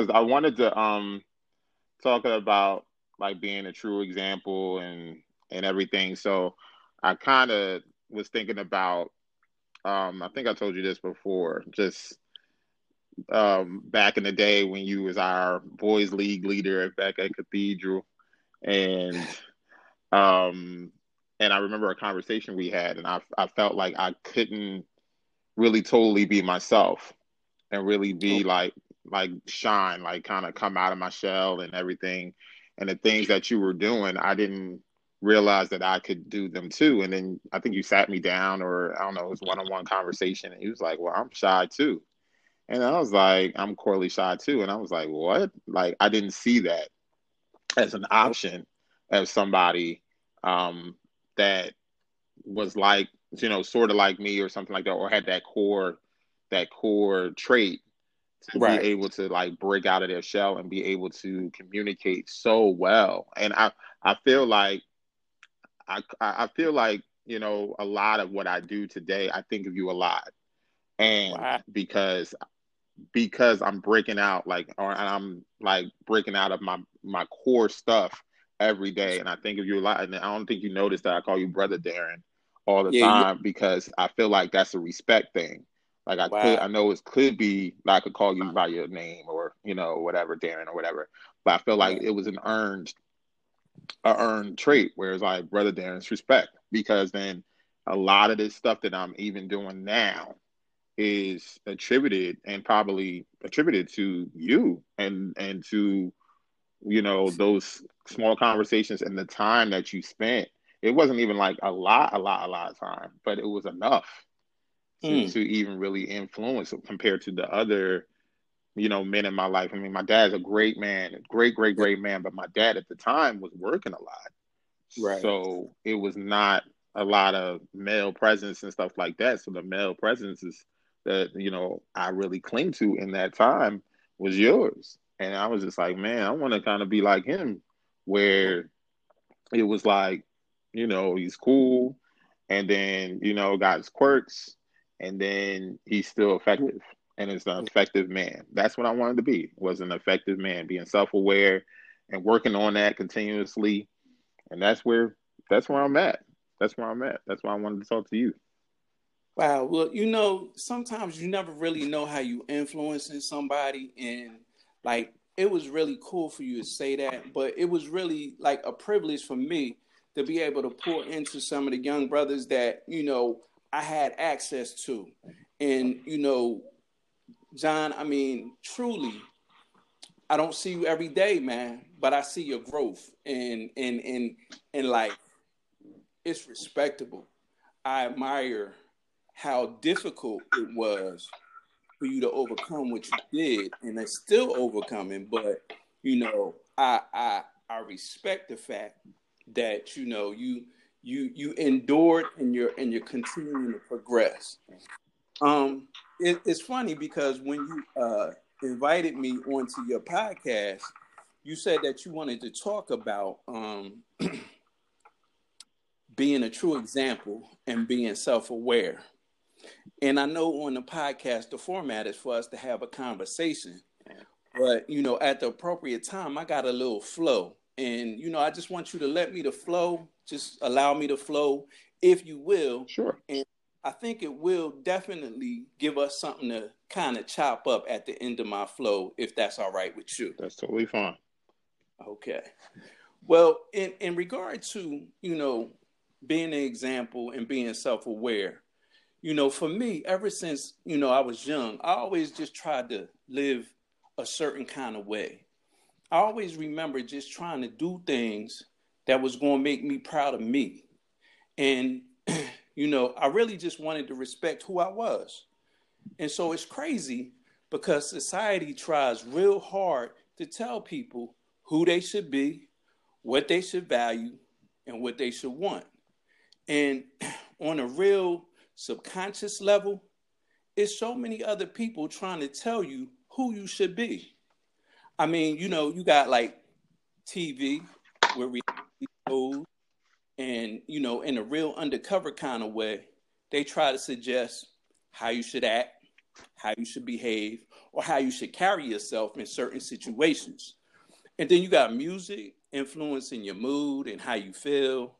because I wanted to um talk about like being a true example and and everything. So I kind of was thinking about um I think I told you this before, just um back in the day when you was our boys league leader at back at Cathedral and um and I remember a conversation we had and I I felt like I couldn't really totally be myself and really be like like shine like kind of come out of my shell and everything. And the things that you were doing I didn't realize that I could do them too. And then I think you sat me down or I don't know it was one-on-one conversation and he was like well I'm shy too. And I was like I'm Corley shy too. And I was like what? Like I didn't see that as an option as somebody um that was like you know sort of like me or something like that or had that core that core trait to right. be able to like break out of their shell and be able to communicate so well and i i feel like i i feel like you know a lot of what i do today i think of you a lot and wow. because because i'm breaking out like or i'm like breaking out of my my core stuff every day and i think of you a lot and i don't think you noticed that i call you brother darren all the yeah, time yeah. because i feel like that's a respect thing like I wow. could, I know it could be like I could call you by your name or you know whatever, Darren or whatever. But I feel like it was an earned, a earned trait. Whereas like brother Darren's respect because then a lot of this stuff that I'm even doing now is attributed and probably attributed to you and and to you know those small conversations and the time that you spent. It wasn't even like a lot, a lot, a lot of time, but it was enough mm. to even really influence compared to the other you know men in my life. I mean my dad's a great man great great great man but my dad at the time was working a lot. Right. So it was not a lot of male presence and stuff like that. So the male presence is that you know i really cling to in that time was yours. And i was just like man i want to kind of be like him where it was like you know he's cool and then you know got his quirks and then he's still effective and is an effective man. That's what I wanted to be, was an effective man, being self-aware and working on that continuously. And that's where that's where I'm at. That's where I'm at. That's why I wanted to talk to you. Wow. Well, you know, sometimes you never really know how you influencing somebody and like it was really cool for you to say that, but it was really like a privilege for me to be able to pour into some of the young brothers that, you know, I had access to. And, you know, John, I mean, truly, I don't see you every day, man, but I see your growth and and and and like it's respectable. I admire how difficult it was for you to overcome what you did, and it's still overcoming. But you know, I I I respect the fact that you know you you you endured and you're and you're continuing to progress. Um, it, it's funny because when you uh, invited me onto your podcast, you said that you wanted to talk about um, being a true example and being self-aware. And I know on the podcast, the format is for us to have a conversation. But you know, at the appropriate time, I got a little flow, and you know, I just want you to let me to flow just allow me to flow, if you will. Sure. And I think it will definitely give us something to kind of chop up at the end of my flow, if that's all right with you. That's totally fine. Okay. Well, in, in regard to, you know, being an example and being self aware, you know, for me, ever since, you know, I was young, I always just tried to live a certain kind of way. I always remember just trying to do things that was going to make me proud of me. And, you know, I really just wanted to respect who I was. And so it's crazy because society tries real hard to tell people who they should be, what they should value, and what they should want. And on a real subconscious level, it's so many other people trying to tell you who you should be. I mean, you know, you got like TV where we and you know, in a real undercover kind of way, they try to suggest how you should act, how you should behave, or how you should carry yourself in certain situations. And then you got music influencing your mood and how you feel.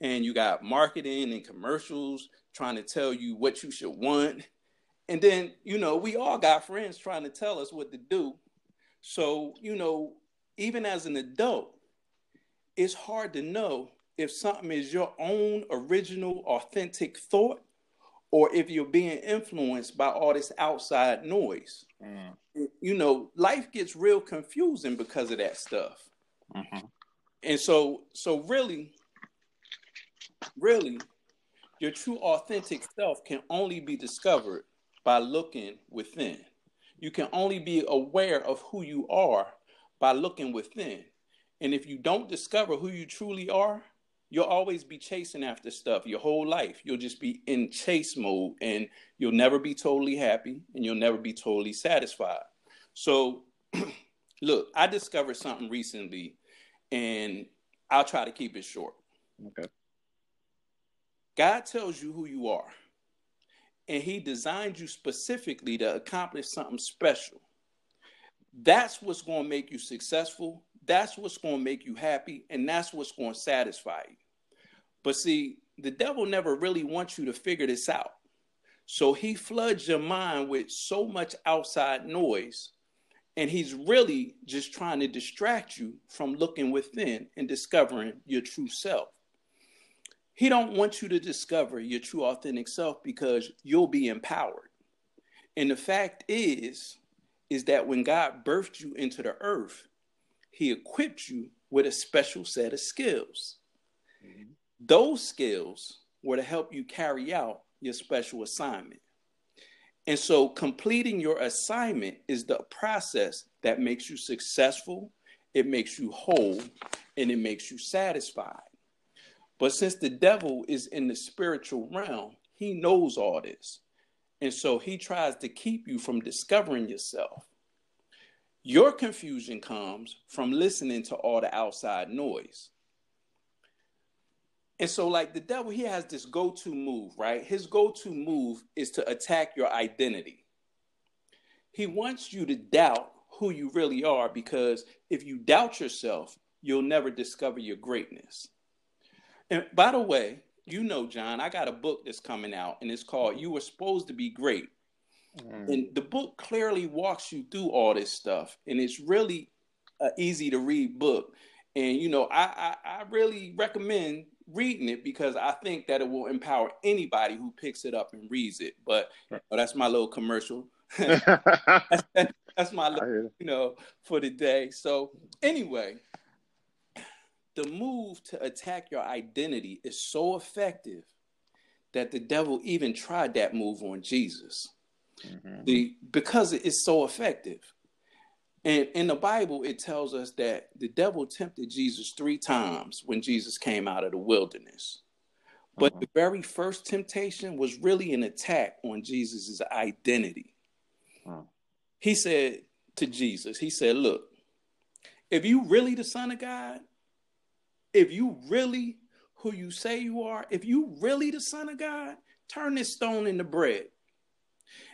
And you got marketing and commercials trying to tell you what you should want. And then, you know, we all got friends trying to tell us what to do. So, you know, even as an adult, it's hard to know if something is your own original, authentic thought or if you're being influenced by all this outside noise. Mm. You know, life gets real confusing because of that stuff. Mm-hmm. And so, so really, really, your true authentic self can only be discovered by looking within. You can only be aware of who you are by looking within. And if you don't discover who you truly are, you'll always be chasing after stuff your whole life. You'll just be in chase mode and you'll never be totally happy and you'll never be totally satisfied. So, look, I discovered something recently and I'll try to keep it short. Okay. God tells you who you are, and He designed you specifically to accomplish something special. That's what's going to make you successful. That's what's going to make you happy, and that's what's going to satisfy you. But see, the devil never really wants you to figure this out. So he floods your mind with so much outside noise, and he's really just trying to distract you from looking within and discovering your true self. He don't want you to discover your true authentic self because you'll be empowered. And the fact is is that when God birthed you into the earth, he equipped you with a special set of skills. Mm-hmm. Those skills were to help you carry out your special assignment. And so completing your assignment is the process that makes you successful, it makes you whole, and it makes you satisfied. But since the devil is in the spiritual realm, he knows all this. And so he tries to keep you from discovering yourself. Your confusion comes from listening to all the outside noise. And so, like the devil, he has this go to move, right? His go to move is to attack your identity. He wants you to doubt who you really are because if you doubt yourself, you'll never discover your greatness. And by the way, you know, John, I got a book that's coming out and it's called You Were Supposed to Be Great. Mm. And the book clearly walks you through all this stuff. And it's really an easy to read book. And, you know, I, I, I really recommend reading it because I think that it will empower anybody who picks it up and reads it. But that's my little commercial. that's, that's, my little, you know for the day. So anyway, the move to attack your identity is so effective that the devil even tried that move on Jesus. Mm-hmm. The because it is so effective. And in the Bible, it tells us that the devil tempted Jesus three times when Jesus came out of the wilderness. But uh-huh. the very first temptation was really an attack on Jesus' identity. Uh-huh. He said to Jesus, He said, Look, if you really the Son of God, if you really who you say you are, if you really the Son of God, turn this stone into bread.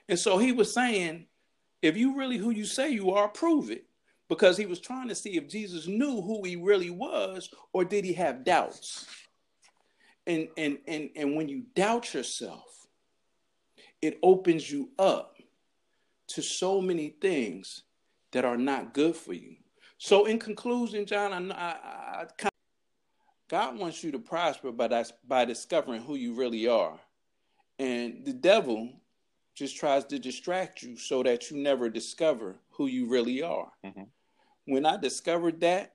And so he was saying, if you really who you say you are, prove it. Because he was trying to see if Jesus knew who he really was, or did he have doubts? And and and and when you doubt yourself, it opens you up to so many things that are not good for you. So, in conclusion, John, I, I, I God wants you to prosper by by discovering who you really are, and the devil just tries to distract you so that you never discover who you really are. Mm-hmm. When I discovered that,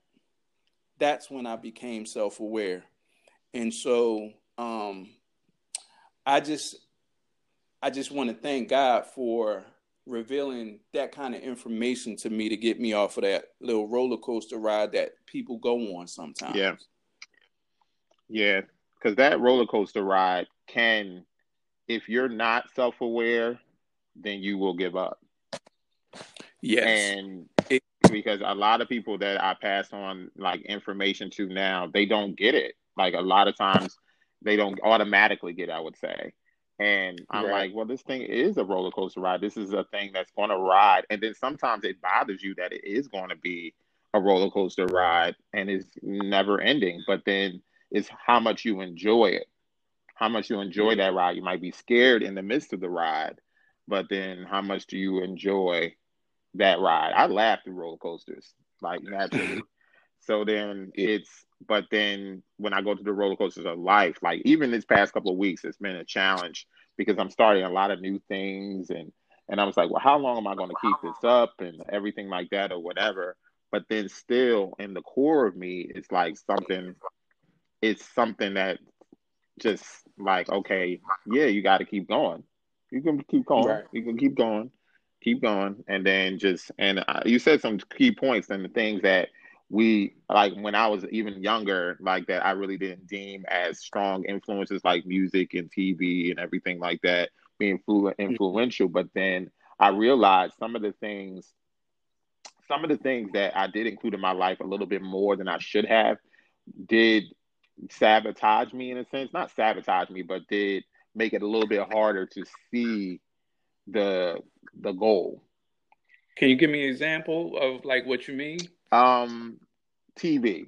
that's when I became self aware. And so um, I just I just want to thank God for revealing that kind of information to me to get me off of that little roller coaster ride that people go on sometimes. Yeah. Yeah. Because that roller coaster ride can if you're not self aware, then you will give up. Yes. And it, because a lot of people that I pass on like information to now, they don't get it. Like a lot of times they don't automatically get, I would say. And I'm right. like, well, this thing is a roller coaster ride. This is a thing that's going to ride. And then sometimes it bothers you that it is going to be a roller coaster ride and is never ending. But then it's how much you enjoy it, how much you enjoy that ride. You might be scared in the midst of the ride, but then how much do you enjoy that ride? I laugh through roller coasters, like naturally. so then it's, but then when I go to the roller coasters of life, like even this past couple of weeks, it's been a challenge because I'm starting a lot of new things and and I was like, well, how long am I going to keep this up and everything like that or whatever? But then still in the core of me, it's like something it's something that just like okay, yeah, you got to keep going. You can keep going. Right. You can keep going, keep going, and then just and you said some key points and the things that we like when I was even younger, like that I really didn't deem as strong influences like music and TV and everything like that being mm-hmm. influential. But then I realized some of the things, some of the things that I did include in my life a little bit more than I should have, did sabotage me in a sense. Not sabotage me, but did make it a little bit harder to see the the goal. Can you give me an example of like what you mean? Um, TV.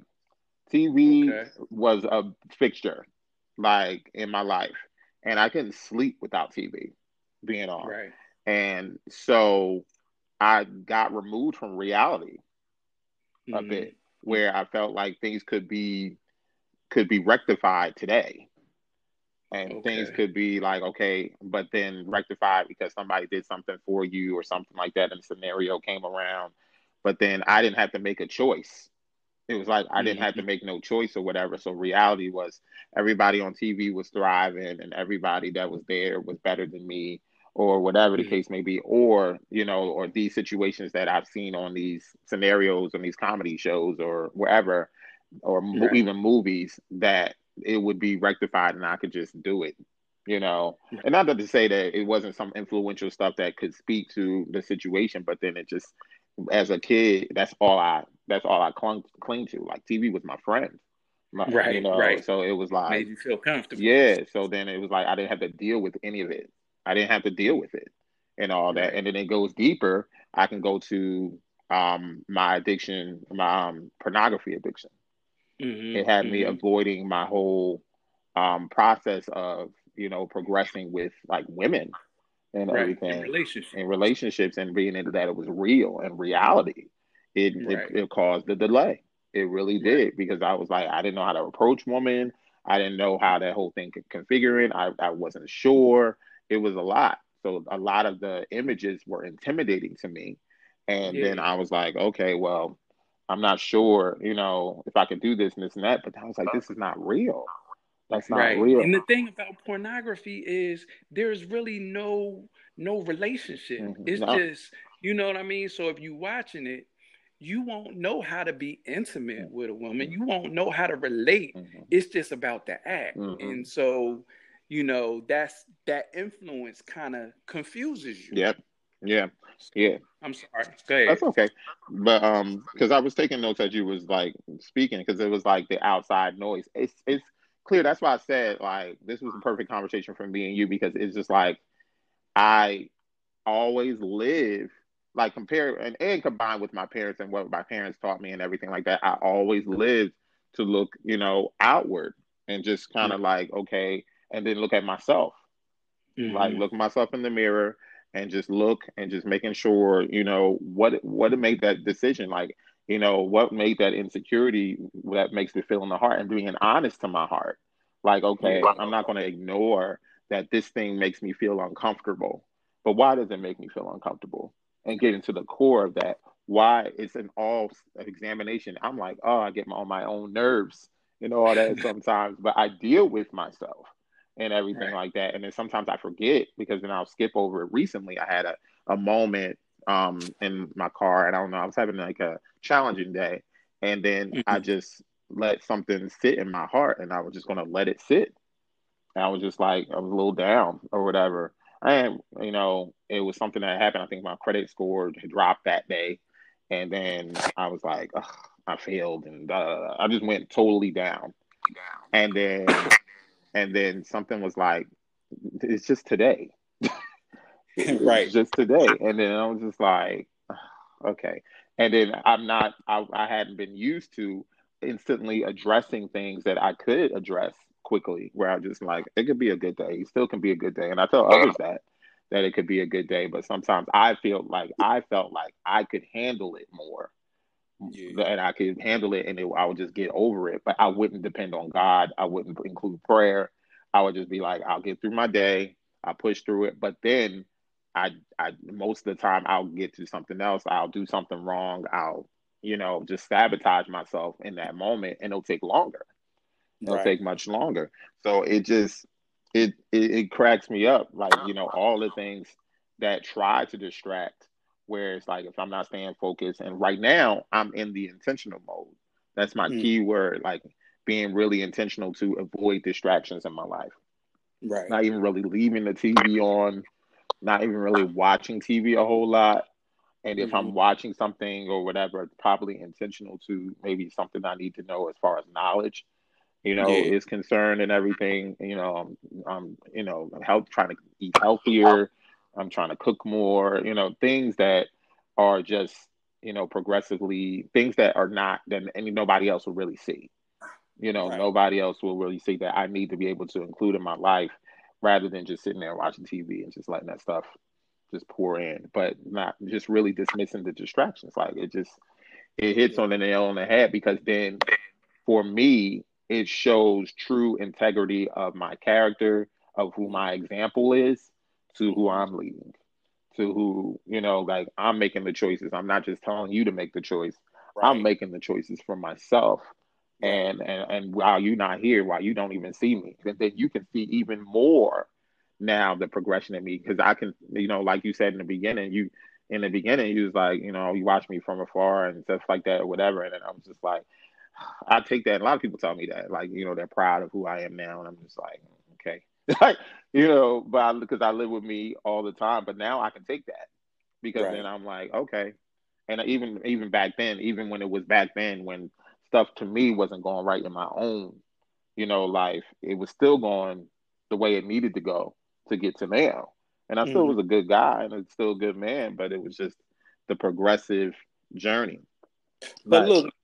TV okay. was a fixture, like in my life, and I couldn't sleep without TV being on. Right. And so I got removed from reality mm-hmm. a bit, where I felt like things could be could be rectified today. And okay. things could be like, okay, but then rectified because somebody did something for you or something like that, and the scenario came around. But then I didn't have to make a choice. It was like I didn't have to mm-hmm. make no choice or whatever. So reality was everybody on TV was thriving and everybody that was there was better than me or whatever the mm-hmm. case may be or you know or these situations that I've seen on these scenarios on these comedy shows or wherever or right. even movies that it would be rectified and I could just do it, you know. And not to say that it wasn't some influential stuff that could speak to the situation, but then it just, as a kid, that's all I that's all I clung cling to. Like TV was my friend. My, right, you know, right. So it was like made you feel comfortable. Yeah. So then it was like I didn't have to deal with any of it. I didn't have to deal with it and all that. And then it goes deeper. I can go to um my addiction, my um pornography addiction. Mm-hmm, it had mm-hmm. me avoiding my whole um, process of you know progressing with like women and right. everything in relationships. in relationships and being into that it was real and reality. It, right. it, it caused the delay. It really did because I was like I didn't know how to approach women. I didn't know how that whole thing could configure it. I, I wasn't sure. It was a lot. So a lot of the images were intimidating to me. And yeah. then I was like, okay, well, I'm not sure, you know, if I could do this and this and that. But I was like, this is not real. That's not right. real. And the thing about pornography is there's really no no relationship. Mm-hmm. It's no. just, you know what I mean? So if you watching it, you won't know how to be intimate with a woman. You won't know how to relate. Mm-hmm. It's just about the act. Mm-hmm. And so, you know, that's that influence kind of confuses you. Yep. Yeah. Yeah. I'm sorry. Go ahead. That's okay. But um, because I was taking notes as you was like speaking, because it was like the outside noise. It's it's clear. That's why I said like this was a perfect conversation for me and you because it's just like I always live like compare and, and combined with my parents and what my parents taught me and everything like that. I always lived to look, you know, outward and just kind of mm-hmm. like okay, and then look at myself, mm-hmm. like look myself in the mirror and just look and just making sure you know what what to make that decision. Like you know what made that insecurity that makes me feel in the heart and being honest to my heart. Like okay i'm not going to ignore that this thing makes me feel uncomfortable but why does it make me feel uncomfortable? And getting to the core of that why it's an all examination. I'm like oh i get my, on my own nerves and all that sometimes but i deal with myself and everything right. like that. And then sometimes I forget because then I'll skip over it. Recently, I had a, a moment um, in my car, and I don't know, I was having like a challenging day, and then mm-hmm. I just let something sit in my heart, and I was just gonna let it sit. And I was just like, I was a little down or whatever. And you know, it was something that happened. I think my credit score dropped that day, and then I was like, I failed, and uh, I just went totally down. And then and then something was like it's just today. right. just today. And then I was just like, okay. And then I'm not, I, I hadn't been used to instantly addressing things that I could address quickly, where I just like, it could be a good day. It still can be a good day. And I tell others that, that it could be a good day. But sometimes I feel like I felt like I could handle it more. Yeah. And I could handle it and it, I would just get over it. But I wouldn't depend on God. I wouldn't include prayer. I would just be like, I'll get through my day. I push through it. But then I, I most of the time I'll get to something else. I'll do something wrong. I'll, you know, just sabotage myself in that moment, and it'll take longer. It'll right. take much longer. So it just it, it it cracks me up, like you know, all the things that try to distract. Where it's like if I'm not staying focused, and right now I'm in the intentional mode. That's my mm. key word, like being really intentional to avoid distractions in my life. Right. Not even really leaving the TV on not even really watching TV a whole lot. And if mm-hmm. I'm watching something or whatever, it's probably intentional to maybe something I need to know as far as knowledge, you know, yeah. is concerned and everything. You know, I'm, I'm you know, health trying to eat healthier. I'm trying to cook more. You know, things that are just you know progressively things that are not that any nobody else will really see. You know, right. nobody else will really see that I need to be able to include in my life rather than just sitting there watching TV and just letting that stuff just pour in, but not just really dismissing the distractions. Like it just it hits on the nail on the head because then for me it shows true integrity of my character, of who my example is, to who I'm leading, to who you know, like I'm making the choices. I'm not just telling you to make the choice. Right. I'm making the choices for myself and and and while you're not here, while you don't even see me, then, then you can see even more now the progression in me because I can, you know, like you said in the beginning, you in the beginning you was like, you know, you watch me from afar and stuff like that or whatever, and then I was just like, I take that. A lot of people tell me that, like, you know, they're proud of who I am now, and I'm just like, okay, like, you know, but because I, I, live with me all the time, but now I can take that because right. then I'm like, okay, and even even back then, even when it was back then when stuff to me wasn't going right in my own, you know, life. It was still going the way it needed to go to get to now. And I still mm-hmm. was a good guy and still a good man, but it was just the progressive journey. But look,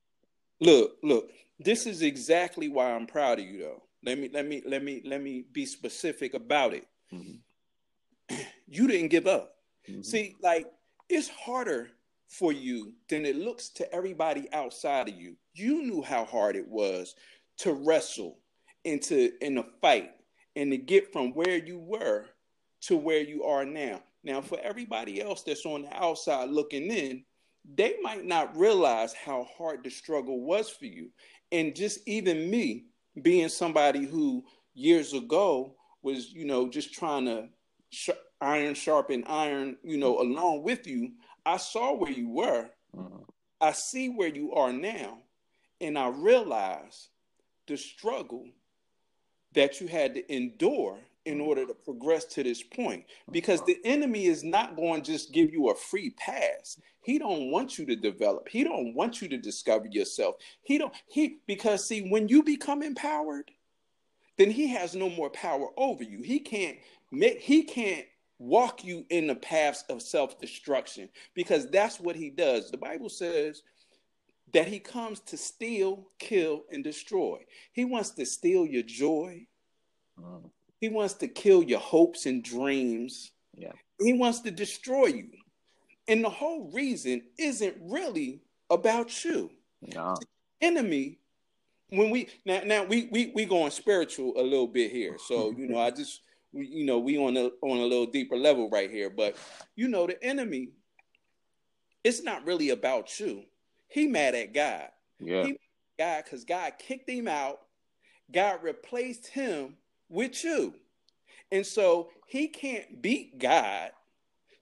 look, look, this is exactly why I'm proud of you though. Let me let me let me let me be specific about it. Mm-hmm. You didn't give up. Mm-hmm. See, like it's harder for you than it looks to everybody outside of you. You knew how hard it was to wrestle into in a fight and to get from where you were to where you are now. Now, for everybody else that's on the outside looking in, they might not realize how hard the struggle was for you. And just even me being somebody who years ago was, you know, just trying to sh- iron sharpen iron, you know, along with you, I saw where you were. Mm-hmm. I see where you are now. And I realize the struggle that you had to endure in order to progress to this point because the enemy is not going to just give you a free pass he don't want you to develop he don't want you to discover yourself he don't he because see when you become empowered then he has no more power over you he can't make he can't walk you in the paths of self destruction because that's what he does. The Bible says that he comes to steal, kill, and destroy. He wants to steal your joy. Mm. He wants to kill your hopes and dreams. Yeah. He wants to destroy you. And the whole reason isn't really about you. No. The enemy when we now now we we we going spiritual a little bit here. So, you know, I just you know, we on a on a little deeper level right here. But you know, the enemy, it's not really about you. He mad at God. Yeah. He God because God kicked him out. God replaced him with you. And so he can't beat God.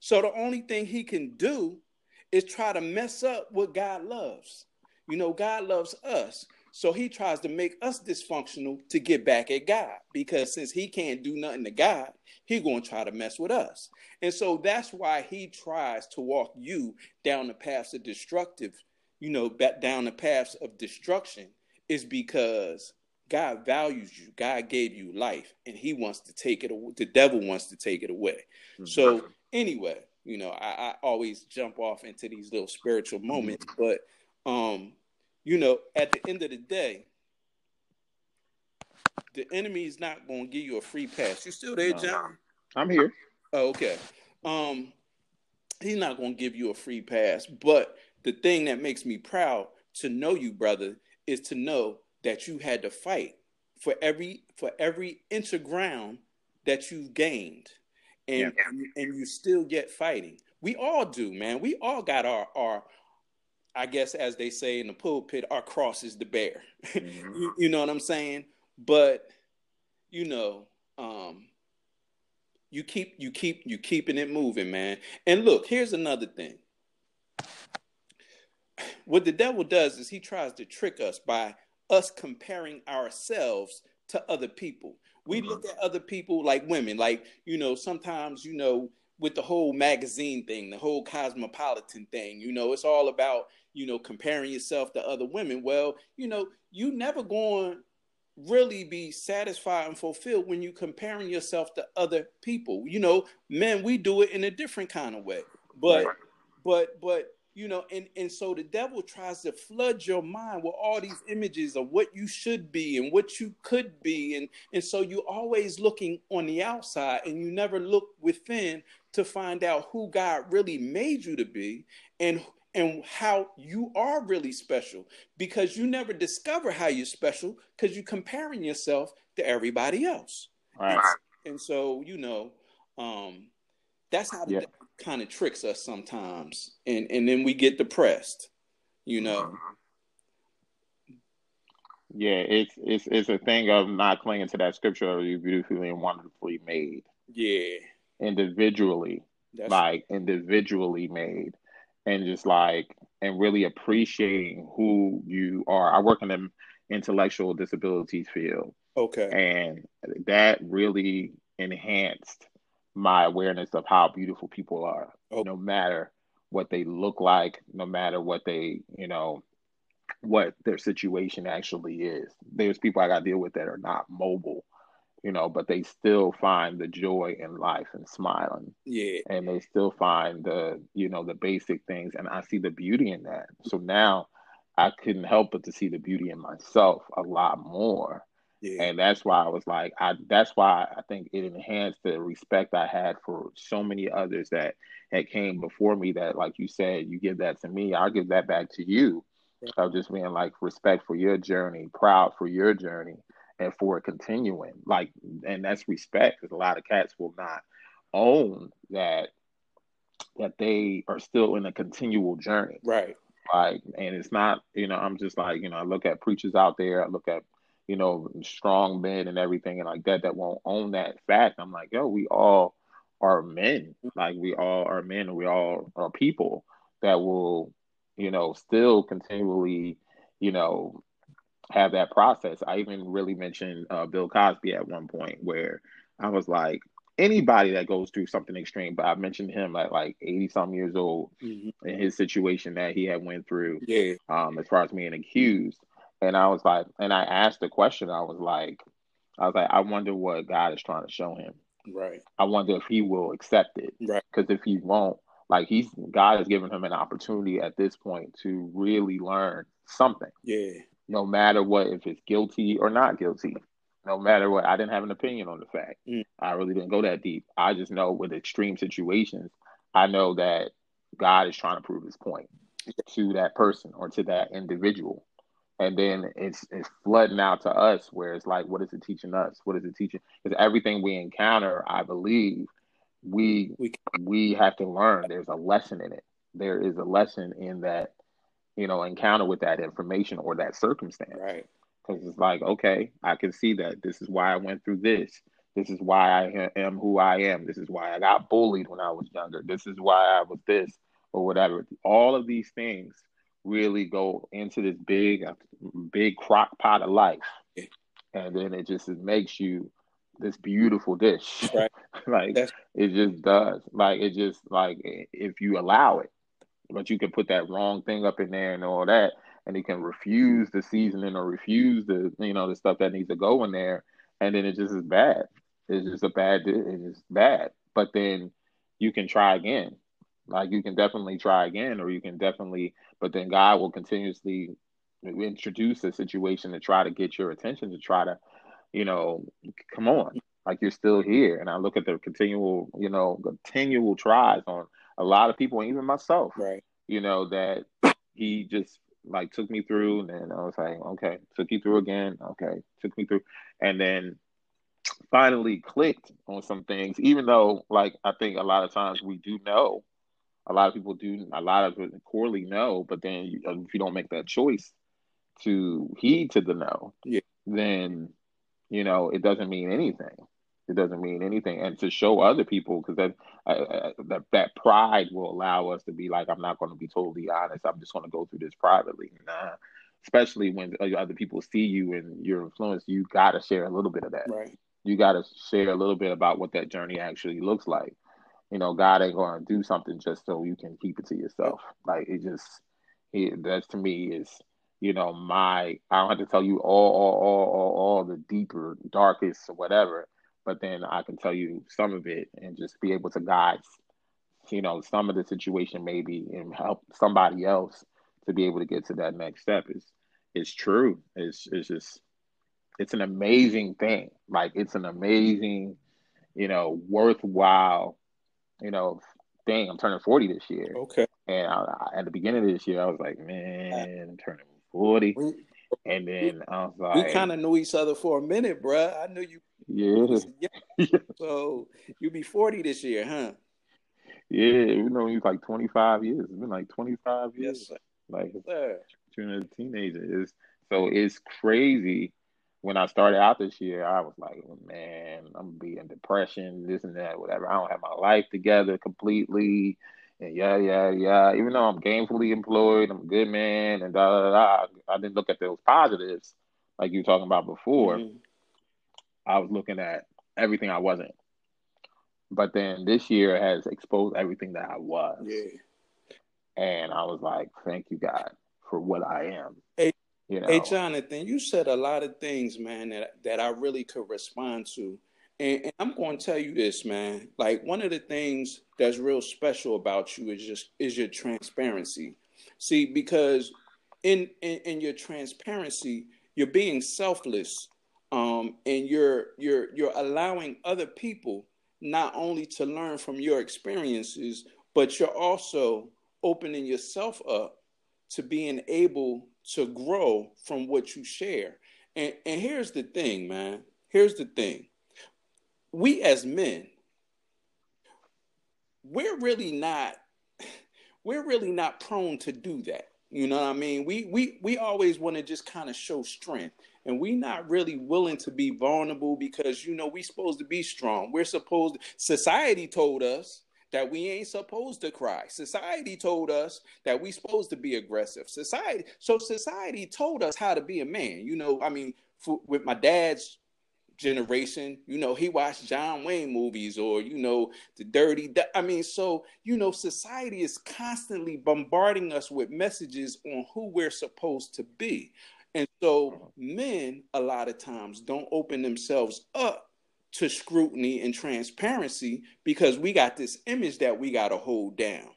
So the only thing he can do is try to mess up what God loves. You know, God loves us. So he tries to make us dysfunctional to get back at God because since he can't do nothing to God, he going to try to mess with us. And so that's why he tries to walk you down the paths of destructive, you know, down the paths of destruction is because God values you. God gave you life, and He wants to take it. Away. The devil wants to take it away. Mm-hmm. So anyway, you know, I, I, always jump off into these little spiritual moments, mm-hmm. but um, you know, at the end of the day, the enemy is not going to give you a free pass. You still there, John? I'm here. Oh, okay. Um, he's not going to give you a free pass, but the thing that makes me proud to know you, brother, is to know that you had to fight for every for every inch of ground that you've gained, and yeah. and, and you still get fighting. We all do, man. We all got our our I guess as they say in the pulpit, our cross is to bear. Mm-hmm. you, you, know what I'm saying? But you know, um, you keep you keep you keeping it moving, man. And look, here's another thing. What the devil does is he tries to trick us by us comparing ourselves to other people. We mm-hmm. look at other people like women, like, you know, sometimes, you know, with the whole magazine thing, the whole cosmopolitan thing, you know, it's all about, you know, comparing yourself to other women. Well, you know, you never going really be satisfied and fulfilled when you comparing yourself to other people. You know, men, we do it in a different kind of way. But right. but but you know and and so the devil tries to flood your mind with all these images of what you should be and what you could be. And and so you're always looking on the outside and you never look within to find out who god really made you to be and and how you are really special. Because you never discover how you're special because you're comparing yourself to everybody else. Right. and, and so you know um that's how the yeah kind of tricks us sometimes, and and then we get depressed, you know. Mm-hmm. Yeah, it's it's it's a thing of not clinging to that scripture. Of you beautifully and wonderfully made. Yeah, individually, That's like individually made, and just like and really appreciating who you are. I work in the intellectual disabilities field. Okay, and that really enhanced my awareness of how beautiful people are, oh. no matter what they look like, no matter what they, you know, what their situation actually is. There's people I got to deal with that are not mobile, you know, but they still find the joy in life and smiling. Yeah. And they still find the, you know, the basic things. And I see the beauty in that. So now I couldn't help but to see the beauty in myself a lot more yeah. And that's why I was like, I that's why I think it enhanced the respect I had for so many others that had came before me that, like you said, you give that to me, I'll give that back to you. Yeah. Of just being like respect for your journey, proud for your journey, and for continuing. Like, and that's respect because a lot of cats will not own that that they are still in a continual journey. Right. Like, and it's not, you know, I'm just like, you know, I look at preachers out there, I look at you know, strong men and everything and like that that won't own that fact. I'm like, yo, we all are men. Like we all are men and we all are people that will, you know, still continually, you know, have that process. I even really mentioned uh, Bill Cosby at one point where I was like, anybody that goes through something extreme, but I mentioned him at like 80 some years old mm-hmm. in his situation that he had went through. Yeah. Um, as far as being accused. And I was like, and I asked the question, I was like, I was like, I wonder what God is trying to show him. Right. I wonder if he will accept it. Right. Because if he won't, like he's God has given him an opportunity at this point to really learn something. Yeah. No matter what, if it's guilty or not guilty. No matter what, I didn't have an opinion on the fact. Mm. I really didn't go that deep. I just know with extreme situations, I know that God is trying to prove his point to that person or to that individual and then it's it's flooding out to us where it's like what is it teaching us? What is it teaching? Because everything we encounter i believe we we have to learn. There's a lesson in it. There is a lesson in that you know encounter with that information or that circumstance. Right. Because it's like okay i can see that this is why i went through this. This is why i am who i am. This is why i got bullied when i was younger. This is why i was this or whatever. All of these things really go into this big, big crock pot of life, and then it just it makes you this beautiful dish. Right. like That's- it just does. Like it just like if you allow it, but you can put that wrong thing up in there and all that, and he can refuse the seasoning or refuse the you know the stuff that needs to go in there, and then it just is bad. It's just a bad. It's just bad. But then you can try again. Like you can definitely try again, or you can definitely. But then God will continuously introduce a situation to try to get your attention to try to, you know, come on, like you're still here. And I look at the continual, you know, continual tries on a lot of people, even myself. Right. You know that he just like took me through, and then I was like, okay, took you through again, okay, took me through, and then finally clicked on some things. Even though, like, I think a lot of times we do know, a lot of people do, a lot of poorly know, but then you, if you don't make that choice to heed to the no, yeah. then you know it doesn't mean anything. It doesn't mean anything, and to show other people because that uh, that that pride will allow us to be like, I'm not going to be totally honest. I'm just going to go through this privately. Nah, especially when other people see you and you're influenced, you got to share a little bit of that. Right. You got to share a little bit about what that journey actually looks like. You know, God ain't going to do something just so you can keep it to yourself. Like it just, it, that's to me is you know, my I don't have to tell you all all all all, all the deeper, darkest whatever, but then I can tell you some of it and just be able to guide, you know, some of the situation maybe and help somebody else to be able to get to that next step is is true. It's it's just it's an amazing thing. Like it's an amazing, you know, worthwhile, you know, dang, I'm turning 40 this year. Okay. And I, at the beginning of this year, I was like, man, I'm turning 40. And then I was like, we kind of knew each other for a minute, bruh. I knew you. Yeah. so you be 40 this year, huh? Yeah, you know he's like 25 years. It's been like 25 years. Yes, sir. Like, sir. a teenager. It's, so it's crazy. When I started out this year, I was like, oh, man, I'm gonna be in depression, this and that, whatever. I don't have my life together completely and yeah, yeah, yeah. Even though I'm gainfully employed, I'm a good man, and da da da. I didn't look at those positives like you were talking about before. Mm-hmm. I was looking at everything I wasn't. But then this year has exposed everything that I was. Yeah. And I was like, thank you, God, for what I am. Hey, you know? hey Jonathan, you said a lot of things, man, that, that I really could respond to. And, and, I'm going to tell you this, man. Like one of the things that's real special about you is just is your transparency. See, because in in, in your transparency, you're being selfless, um, and you're you're you're allowing other people not only to learn from your experiences, but you're also opening yourself up to being able to grow from what you share. And and here's the thing, man. Here's the thing we as men, we're really not we're really not prone to do that. You know what I mean? We we we always want to just kind of show strength, and we're not really willing to be vulnerable because you know we're supposed to be strong. We're supposed. To, society told us that we ain't supposed to cry. Society told us that we supposed to be aggressive. Society, so society told us how to be a man. You know, I mean, for, with my dad's generation, you know, he watched John Wayne movies or, you know, the dirty. I mean, so, you know, society is constantly bombarding us with messages on who we're supposed to be. And so uh-huh. men, a lot of times, don't open themselves up to scrutiny and transparency because we got this image that we got to hold down.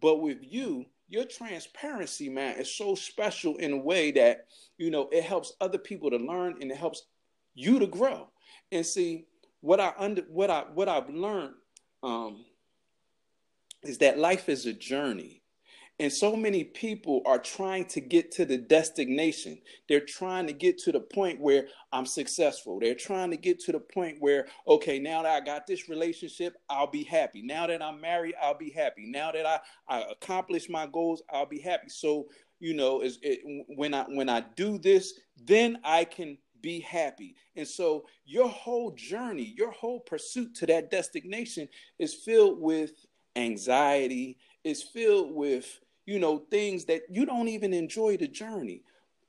But with you, your transparency, man, is so special in a way that, you know, it helps other people to learn and it helps you to grow. And see what I under what I what I've learned um, is that life is a journey. And so many people are trying to get to the destination. They're trying to get to the point where I'm successful. They're trying to get to the point where, okay, now that I got this relationship, I'll be happy. Now that I'm married, I'll be happy. Now that I, I accomplish my goals, I'll be happy. So, you know, is it, when I when I do this, then I can be happy. And so your whole journey, your whole pursuit to that destination is filled with anxiety, is filled with, you know, things that you don't even enjoy the journey.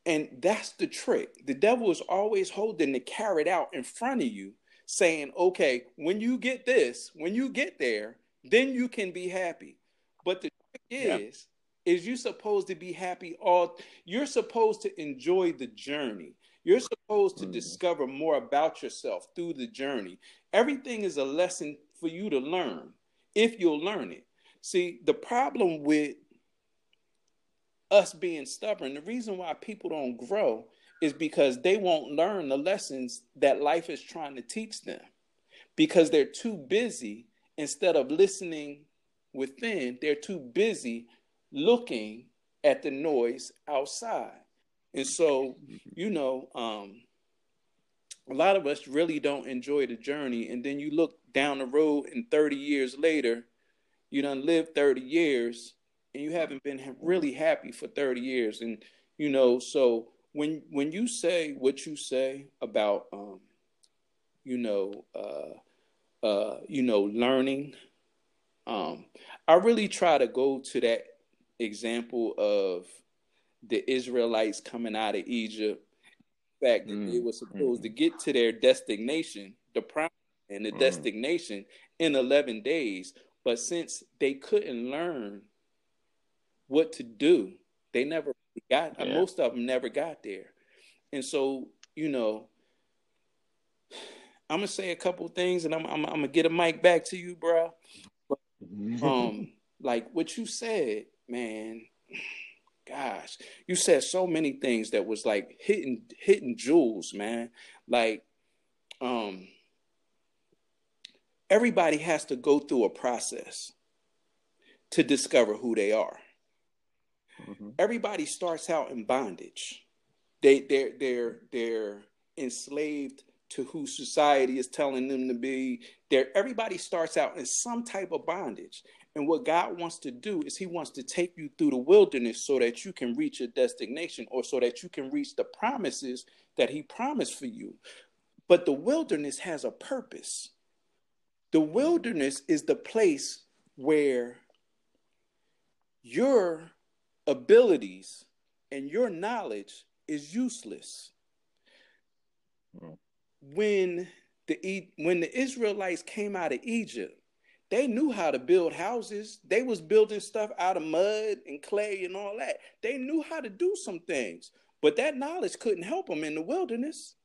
And that's the trick. The devil is always holding the carrot out in front of you, saying, okay, when you get this, when you get there, then you can be happy. But the trick is, is you supposed to be happy all you're supposed to enjoy the journey. You're supposed to mm. discover more about yourself through the journey. Everything is a lesson for you to learn if you'll learn it. See, the problem with us being stubborn, the reason why people don't grow is because they won't learn the lessons that life is trying to teach them because they're too busy instead of listening within, they're too busy looking at the noise outside. And so, you know, um, a lot of us really don't enjoy the journey. And then you look down the road and 30 years later, you done lived 30 years and you haven't been really happy for 30 years. And, you know, so when when you say what you say about um, you know, uh, uh, you know, learning, um, I really try to go to that example of the Israelites coming out of Egypt. The fact that mm. they were supposed mm. to get to their destination, the promise and the mm. destination in 11 days. But since they couldn't learn what to do, they never got, yeah. most of them never got there. And so, you know, I'm gonna say a couple things, and I'm, I'm, I'm gonna get a mic back to you, bro. But, um, like what you said, man, gosh, you said so many things that was like hitting hitting jewels, man. Like, um, everybody has to go through a process to discover who they are. Mm-hmm. Everybody starts out in bondage. They they're they're they're enslaved to who society is telling them to be. There, everybody starts out in some type of bondage. And what God wants to do is He wants to take you through the wilderness so that you can reach a destination or so that you can reach the promises that He promised for you. But the wilderness has a purpose. The wilderness is the place where your abilities and your knowledge is useless. When the when the Israelites came out of Egypt, they knew how to build houses. They was building stuff out of mud and clay and all that. They knew how to do some things, but that knowledge couldn't help them in the wilderness.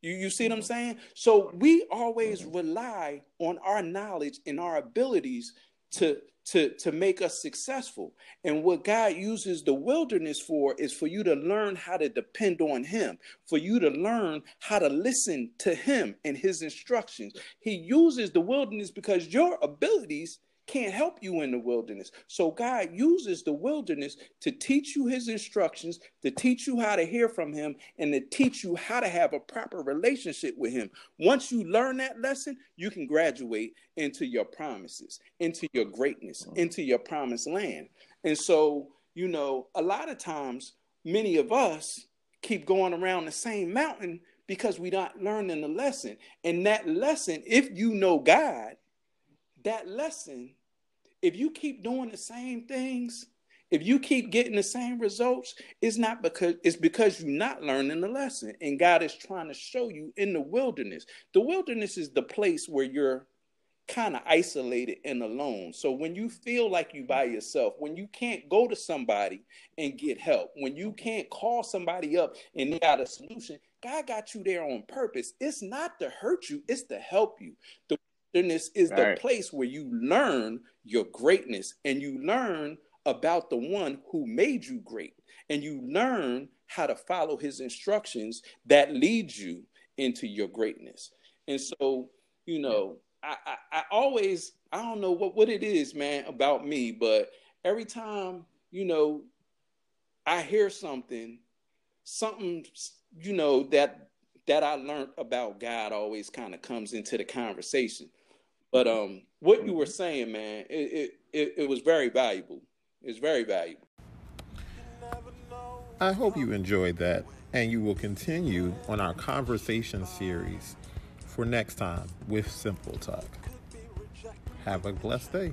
You, you see what I'm saying? So we always mm-hmm. rely on our knowledge and our abilities to to to make us successful. And what god uses the wilderness for is for you to learn how to depend on him for you to learn how to listen to him and his instructions. He uses the wilderness because your abilities can't help you in the wilderness. So God uses the wilderness to teach you his instructions, to teach you how to hear from him, and to teach you how to have a proper relationship with him. Once you learn that lesson, you can graduate into your promises, into your greatness, mm-hmm. into your promised land. And so, you know, a lot of times, many of us keep going around the same mountain because we're not learning the lesson. And that lesson, if you know God, that lesson, if you keep doing the same things, if you keep getting the same results, it's not because it's because you're not learning the lesson. And God is trying to show you in the wilderness. The wilderness is the place where you're kind of isolated and alone. So when you feel like you by yourself, when you can't go to somebody and get help, when you can't call somebody up and they got a solution, God got you there on purpose. It's not to hurt you, it's to help you. The wilderness is the place where you learn your greatness and you learn about the one who made you great and you learn how to follow his instructions that lead you into your greatness. And so, you know, I, I, I always I don't know what, what it is, man, about me, but every time, you know, I hear something, something, you know, that that I learned about God always kind of comes into the conversation. But um, what you were saying, man, it, it, it was very valuable. It's very valuable. I hope you enjoyed that, and you will continue on our conversation series for next time with Simple Talk. Have a blessed day.